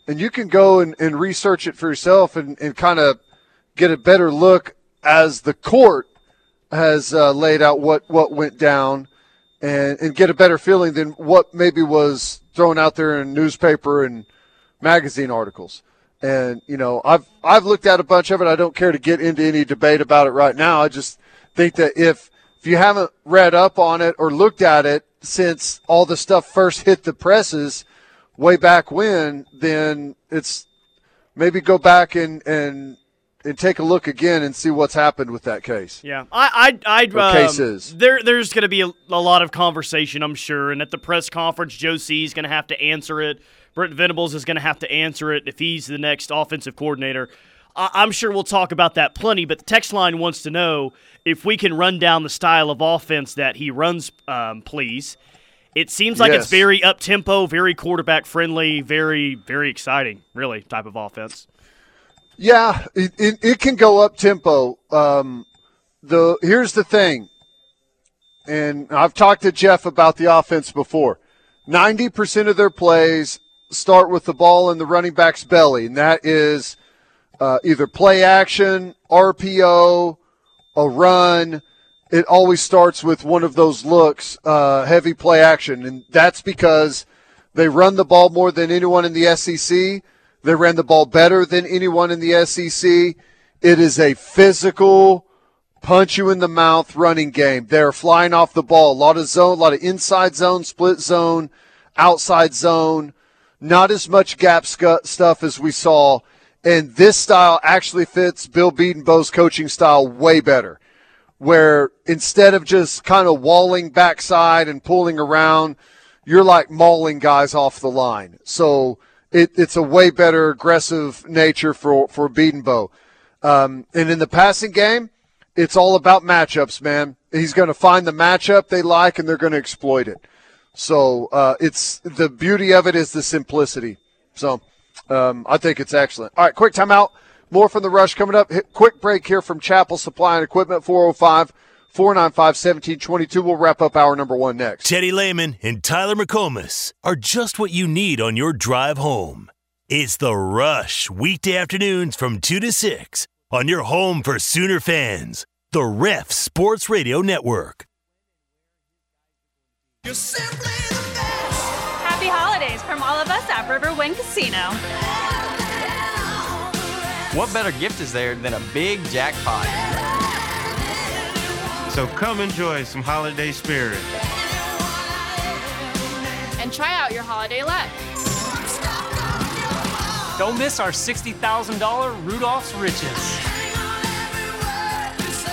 and you can go and, and research it for yourself and, and kind of get a better look as the court has uh, laid out what what went down, and and get a better feeling than what maybe was thrown out there in newspaper and magazine articles. And you know, I've I've looked at a bunch of it. I don't care to get into any debate about it right now. I just think that if if you haven't read up on it or looked at it since all the stuff first hit the presses way back when, then it's maybe go back and and and take a look again and see what's happened with that case. Yeah, I, I, I'd. Um, cases. There, there's going to be a, a lot of conversation, I'm sure, and at the press conference, Joe C is going to have to answer it. Brent Venables is going to have to answer it if he's the next offensive coordinator. I, I'm sure we'll talk about that plenty. But the text line wants to know if we can run down the style of offense that he runs, um, please. It seems like it's very up tempo, very quarterback friendly, very, very exciting, really type of offense. Yeah, it, it, it can go up tempo. Um, the here's the thing, and I've talked to Jeff about the offense before. Ninety percent of their plays start with the ball in the running back's belly, and that is uh, either play action, RPO, a run. It always starts with one of those looks, uh, heavy play action, and that's because they run the ball more than anyone in the SEC. They ran the ball better than anyone in the SEC. It is a physical, punch you in the mouth running game. They're flying off the ball. A lot of zone, a lot of inside zone, split zone, outside zone. Not as much gap stuff as we saw. And this style actually fits Bill Bedenbaugh's coaching style way better. Where instead of just kind of walling backside and pulling around, you're like mauling guys off the line. So it, it's a way better aggressive nature for for Bedenbaugh. Um, and in the passing game, it's all about matchups, man. He's going to find the matchup they like, and they're going to exploit it. So uh, it's the beauty of it is the simplicity. So um, I think it's excellent. All right, quick timeout. More from the rush coming up. Hit, quick break here from Chapel Supply and Equipment 405 495 1722. We'll wrap up hour number one next. Teddy Lehman and Tyler McComas are just what you need on your drive home. It's The Rush, weekday afternoons from 2 to 6 on your home for Sooner fans, the Ref Sports Radio Network. Happy holidays from all of us at Riverwind Casino. What better gift is there than a big jackpot? So come enjoy some holiday spirit. And try out your holiday luck. Don't miss our $60,000 Rudolph's Riches.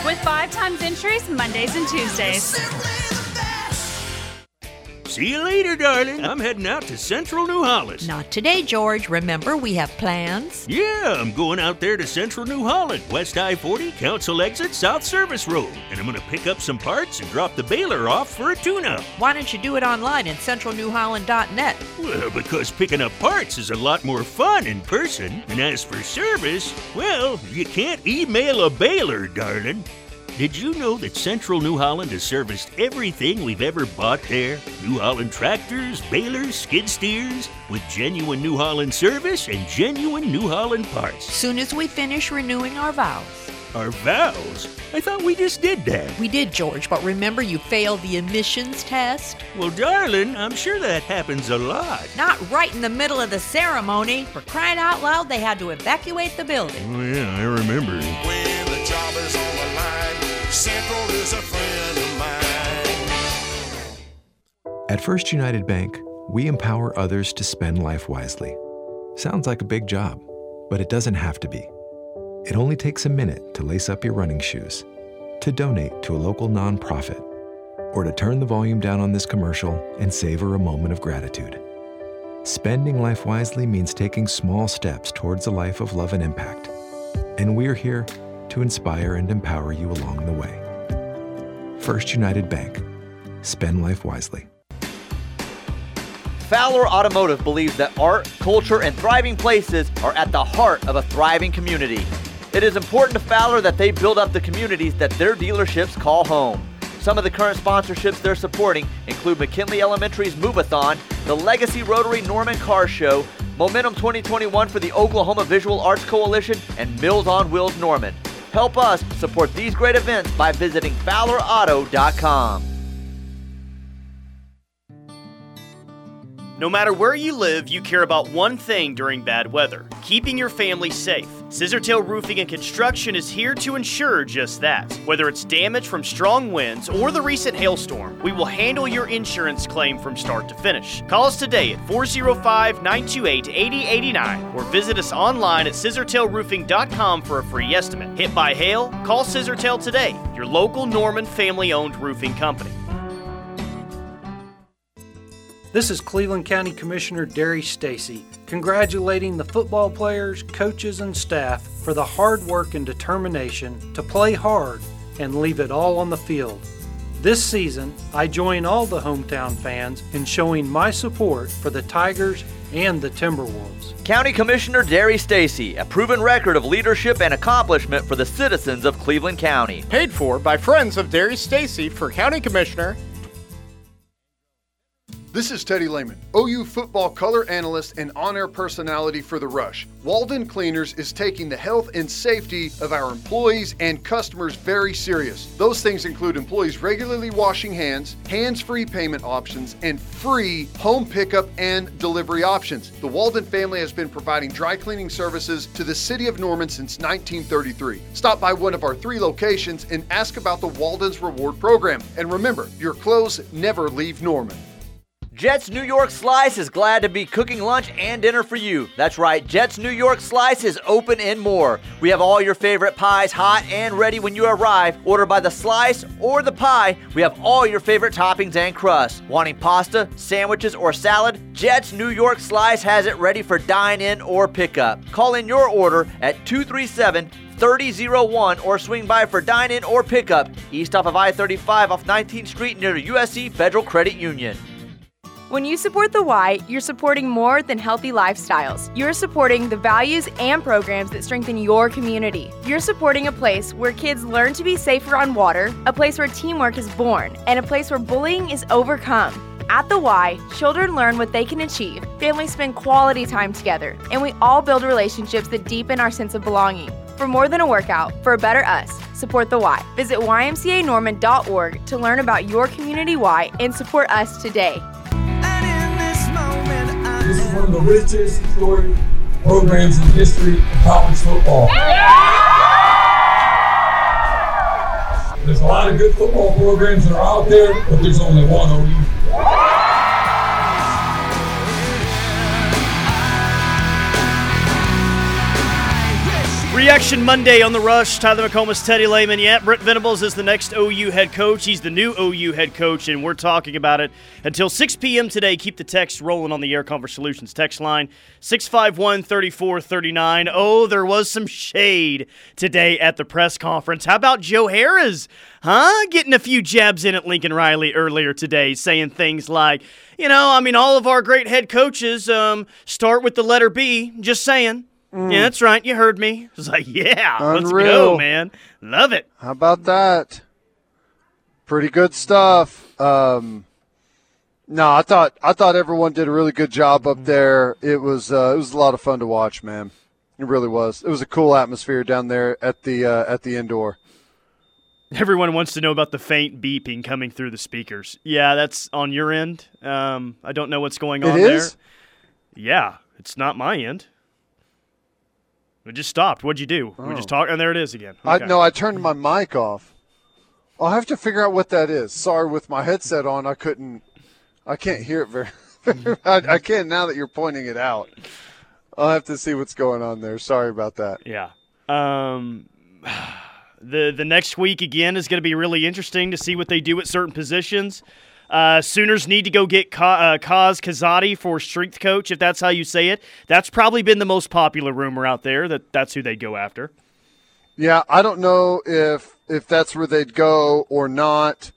With five times entries Mondays and Tuesdays. See you later, darling. I'm heading out to Central New Holland. Not today, George. Remember, we have plans. Yeah, I'm going out there to Central New Holland, West I 40, Council Exit, South Service Road. And I'm going to pick up some parts and drop the baler off for a tune up. Why don't you do it online at centralnewholland.net? Well, because picking up parts is a lot more fun in person. And as for service, well, you can't email a baler, darling. Did you know that Central New Holland has serviced everything we've ever bought there? New Holland tractors, balers, skid steers, with genuine New Holland service and genuine New Holland parts. Soon as we finish renewing our vows. Our vows? I thought we just did that. We did, George, but remember you failed the emissions test? Well, darling, I'm sure that happens a lot. Not right in the middle of the ceremony. For crying out loud, they had to evacuate the building. Oh, yeah, I remember. On the line, Central is a friend of mine. At First United Bank, we empower others to spend life wisely. Sounds like a big job, but it doesn't have to be. It only takes a minute to lace up your running shoes, to donate to a local nonprofit, or to turn the volume down on this commercial and savor a moment of gratitude. Spending life wisely means taking small steps towards a life of love and impact. And we're here to inspire and empower you along the way. First United Bank. Spend life wisely. Fowler Automotive believes that art, culture, and thriving places are at the heart of a thriving community. It is important to Fowler that they build up the communities that their dealerships call home. Some of the current sponsorships they're supporting include McKinley Elementary's Move-a-thon, the Legacy Rotary Norman Car Show, Momentum 2021 for the Oklahoma Visual Arts Coalition, and Meals on Wheels Norman. Help us support these great events by visiting FowlerAuto.com. No matter where you live, you care about one thing during bad weather keeping your family safe. Scissortail Roofing and Construction is here to ensure just that. Whether it's damage from strong winds or the recent hailstorm, we will handle your insurance claim from start to finish. Call us today at 405 928 8089 or visit us online at scissortailroofing.com for a free estimate. Hit by hail? Call Scissortail today, your local Norman family owned roofing company. This is Cleveland County Commissioner Darry Stacy, congratulating the football players, coaches, and staff for the hard work and determination to play hard and leave it all on the field. This season, I join all the hometown fans in showing my support for the Tigers and the Timberwolves. County Commissioner Darry Stacy, a proven record of leadership and accomplishment for the citizens of Cleveland County. Paid for by friends of Darry Stacy for County Commissioner This is Teddy Lehman, OU football color analyst and on air personality for The Rush. Walden Cleaners is taking the health and safety of our employees and customers very serious. Those things include employees regularly washing hands, hands free payment options, and free home pickup and delivery options. The Walden family has been providing dry cleaning services to the city of Norman since 1933. Stop by one of our three locations and ask about the Walden's Reward Program. And remember, your clothes never leave Norman. Jets New York Slice is glad to be cooking lunch and dinner for you. That's right, Jets New York Slice is open and more. We have all your favorite pies hot and ready when you arrive. Order by the slice or the pie. We have all your favorite toppings and crusts. Wanting pasta, sandwiches, or salad? Jets New York Slice has it ready for dine in or pickup. Call in your order at 237 3001 or swing by for dine in or pickup east off of I 35 off 19th Street near the USC Federal Credit Union. When you support the Y, you're supporting more than healthy lifestyles. You're supporting the values and programs that strengthen your community. You're supporting a place where kids learn to be safer on water, a place where teamwork is born, and a place where bullying is overcome. At the Y, children learn what they can achieve, families spend quality time together, and we all build relationships that deepen our sense of belonging. For more than a workout, for a better us, support the Y. Visit ymcanorman.org to learn about your community Y and support us today. One of the richest historic programs in the history of college football. There's a lot of good football programs that are out there, but there's only one OU. Reaction Monday on the Rush. Tyler McComas, Teddy Lehman. Yeah, Brent Venables is the next OU head coach. He's the new OU head coach, and we're talking about it until 6 p.m. today. Keep the text rolling on the Air Comfort Solutions text line 651 3439. Oh, there was some shade today at the press conference. How about Joe Harroz? Huh? Getting a few jabs in at Lincoln Riley earlier today, saying things like, you know, I mean, all of our great head coaches um, start with the letter B. Just saying. Mm. Yeah, that's right. You heard me. I was like, yeah, let's go, man. Love it. How about that? Pretty good stuff. Um, no, I thought I thought everyone did a really good job up there. It was uh, it was a lot of fun to watch, man. It really was. It was a cool atmosphere down there at the uh, at the indoor. Everyone wants to know about the faint beeping coming through the speakers. Yeah, that's on your end. Um, I don't know what's going on is? there. Yeah, it's not my end. It just stopped. What'd you do? We Oh. just talked, and there it is again. I Okay. no, I turned my mic off. I'll have to figure out what that is. Sorry, with my headset on, I couldn't. I can't hear it very. I, I can now that you're pointing it out. I'll have to see what's going on there. Sorry about that. Yeah. Um, the the next week again is going to be really interesting to see what they do at certain positions. Uh, Sooners need to go get Ka- uh, Kaz Kazadi for strength coach, if that's how you say it. That's probably been the most popular rumor out there that that's who they'd go after. Yeah, I don't know if if that's where they'd go or not.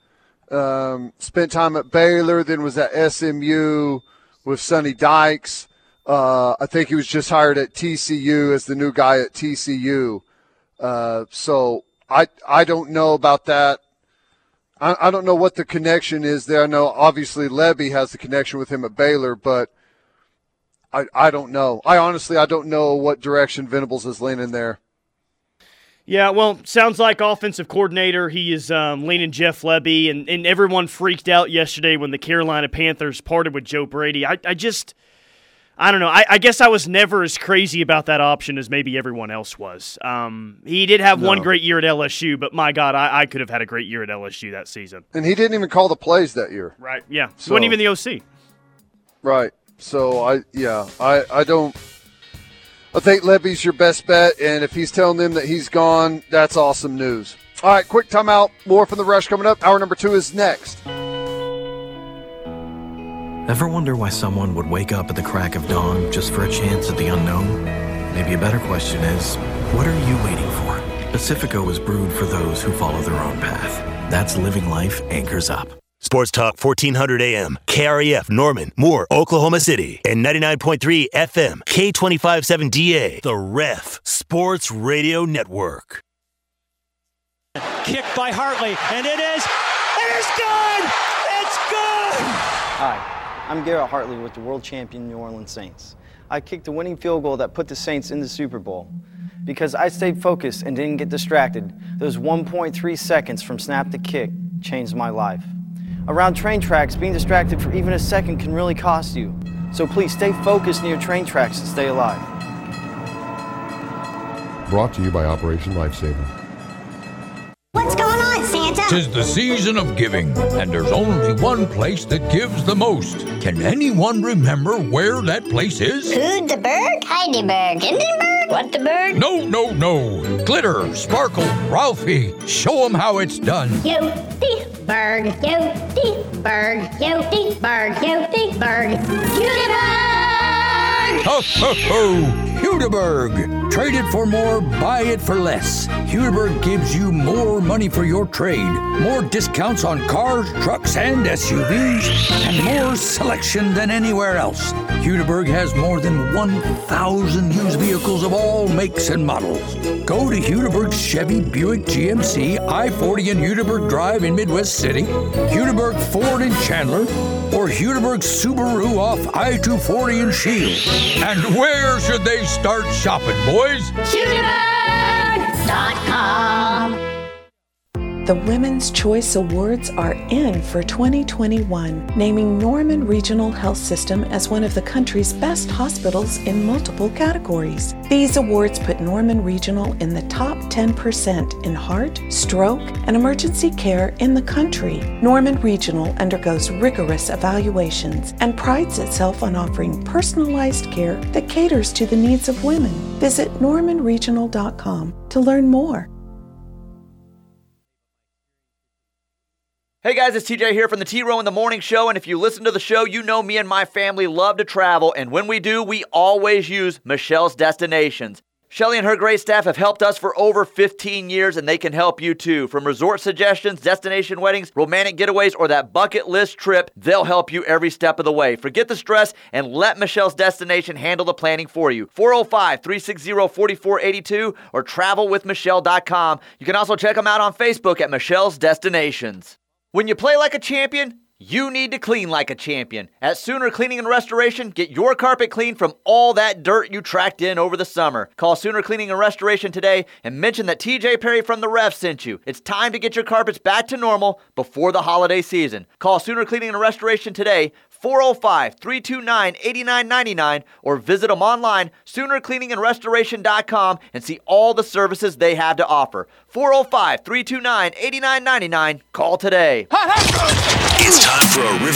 Um, spent time at Baylor, then was at SMU with Sonny Dykes. Uh, I think he was just hired at TCU as the new guy at TCU. Uh, so I I don't know about that. I, I don't know what the connection is there. I know obviously Lebby has the connection with him at Baylor, but I I don't know. I honestly I don't know what direction Venables is leaning there. Yeah, well, sounds like offensive coordinator. He is um, leaning Jeff Lebby, and, and everyone freaked out yesterday when the Carolina Panthers parted with Joe Brady. I, I just, I don't know. I, I, guess I was never as crazy about that option as maybe everyone else was. Um, he did have no. one great year at LSU, but my God, I, I, could have had a great year at LSU that season. And he didn't even call the plays that year. Right. Yeah. So, wasn't even the OC. Right. So I, yeah, I, I don't. I think Lebby's your best bet, and if he's telling them that he's gone, that's awesome news. All right, quick timeout. More from the rush coming up. Hour number two is next. Ever wonder why someone would wake up at the crack of dawn just for a chance at the unknown? Maybe a better question is, what are you waiting for? Pacifico is brewed for those who follow their own path. That's living life anchors up. Sports Talk 1400 AM, KREF Norman, Moore, Oklahoma City, and 99.3 FM, K257DA, The Ref Sports Radio Network. Kick by Hartley, and it is, it is good! It's good! Hi, I'm Garrett Hartley with the world champion New Orleans Saints. I kicked the winning field goal that put the Saints in the Super Bowl. Because I stayed focused and didn't get distracted, those 1.3 seconds from snap to kick changed my life. Around train tracks, being distracted for even a second can really cost you. So please stay focused near train tracks and stay alive. Brought to you by Operation Lifesaver. What's going on, Santa? Tis the season of giving, and there's only one place that gives the most. Can anyone remember where that place is? Hudeberg, Heidelberg, Hindenburg, what the bird? No, no, no. Glitter, sparkle, Ralphie. Show them how it's done. Yo, Berg, Yote, Berg, Yote, Berg, Yote, Berg, Hudiburg! Ho, ho, ho! Hudiburg. Trade it for more, buy it for less. Hudiburg gives you more money for your trade, more discounts on cars, trucks, and SUVs, and more selection than anywhere else. Hudiburg has more than 1,000 used vehicles of all makes and models. Go to Hudiburg's Chevy, Buick, GMC, I 40 and Hudiburg Drive in Midwest City, Hudiburg Ford in Chandler, or Hudiburg Subaru off I 240 in Shield. And where should they start shopping, boys? Hudiburg.com. The Women's Choice Awards are in for 2021, naming Norman Regional Health System as one of the country's best hospitals in multiple categories. These awards put Norman Regional in the top 10% in heart, stroke, and emergency care in the country. Norman Regional undergoes rigorous evaluations and prides itself on offering personalized care that caters to the needs of women. Visit normanregional.com to learn more. Hey guys, it's TJ here from the T Row in the Morning Show. And if you listen to the show, you know me and my family love to travel. And when we do, we always use Michelle's Destinations. Shelly and her great staff have helped us for over 15 years, and they can help you too. From resort suggestions, destination weddings, romantic getaways, or that bucket list trip, they'll help you every step of the way. Forget the stress and let Michelle's Destination handle the planning for you. 405 360 4482 or travelwithmichelle.com. You can also check them out on Facebook at Michelle's Destinations. When you play like a champion, you need to clean like a champion. At Sooner Cleaning and Restoration, get your carpet clean from all that dirt you tracked in over the summer. Call Sooner Cleaning and Restoration today and mention that TJ Perry from the Ref sent you. It's time to get your carpets back to normal before the holiday season. Call Sooner Cleaning and Restoration today, 405 329 8999, or visit them online, soonercleaningandrestoration.com, and see all the services they have to offer. 405 329 8999. Call today. It's time for a Riverwind